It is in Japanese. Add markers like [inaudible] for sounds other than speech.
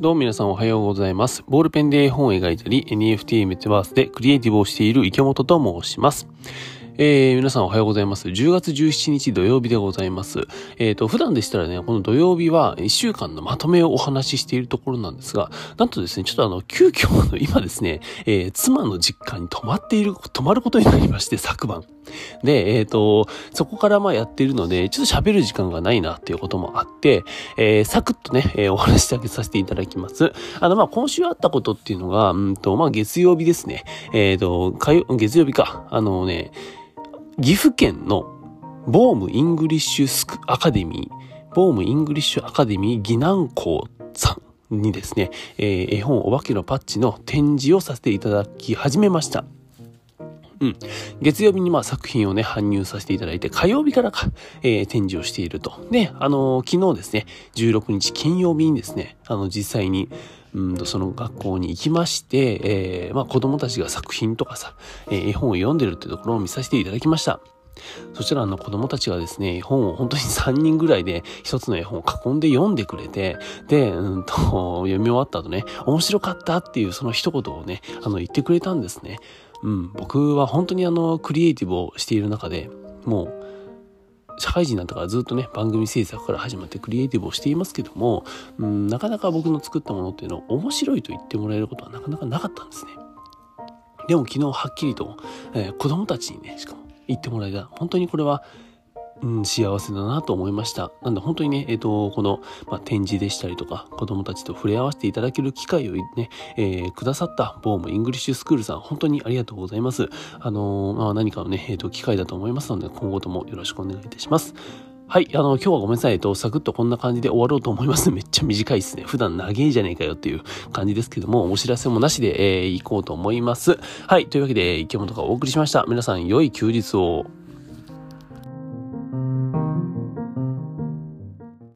どうも皆さんおはようございます。ボールペンで絵本を描いたり、NFT メタバースでクリエイティブをしている池本と申します。えー、皆さんおはようございます。10月17日土曜日でございます。えっ、と、普段でしたらね、この土曜日は1週間のまとめをお話ししているところなんですが、なんとですね、ちょっとあの、急遽の、今ですね、えー妻の実家に泊まっている、泊まることになりまして、昨晩。で、えっ、と、そこからまあやってるので、ちょっと喋る時間がないなっていうこともあって、えーサクッとね、えーお話しだけさせていただきます。あの、まあ、今週あったことっていうのが、うんと、まあ、月曜日ですね。えっ、と、月曜日か。あのね、岐阜県のボームイングリッシュスクアカデミー、ボームイングリッシュアカデミー岐南校さんにですね、えー絵本お化けのパッチの展示をさせていただき始めました。うん。月曜日にまあ作品をね、搬入させていただいて、火曜日からか、えー展示をしていると。で、あのー昨日ですね、16日金曜日にですね、あの、実際に、うんと、その学校に行きまして、えーまあ子供たちが作品とかさ、えー絵本を読んでるってところを見させていただきました。そしたらの子供たちがですね、絵本を本当に [laughs] 3人ぐらいで一つの絵本を囲んで読んでくれて、で、うんと、読み終わった後ね、面白かったっていうその一言をね、あの言ってくれたんですね。うん、僕は本当にあの、クリエイティブをしている中で、もう、社会人なんだからずっとね、番組制作から始まってクリエイティブをしていますけども、うん、なかなか僕の作ったものっていうのを面白いと言ってもらえることはなかなかなかったんですね。でも昨日はっきりと、えー子供たちにね、しかも言ってもらえた。本当にこれは、うん、幸せだなと思いました。なんで本当にね、えっ、と、この、まあ、展示でしたりとか、子供たちと触れ合わせていただける機会をね、えーくださったボームイングリッシュスクールさん、本当にありがとうございます。あのーまあ、何かのね、えっ、と、機会だと思いますので、今後ともよろしくお願いいたします。はい、あの、今日はごめんなさい。えっと、サクッとこんな感じで終わろうと思います。[laughs] めっちゃ短いですね。普段長いじゃねえかよっていう感じですけども、お知らせもなしで、えー行こうと思います。はい、というわけで、池本がお送りしました。皆さん、良い休日を。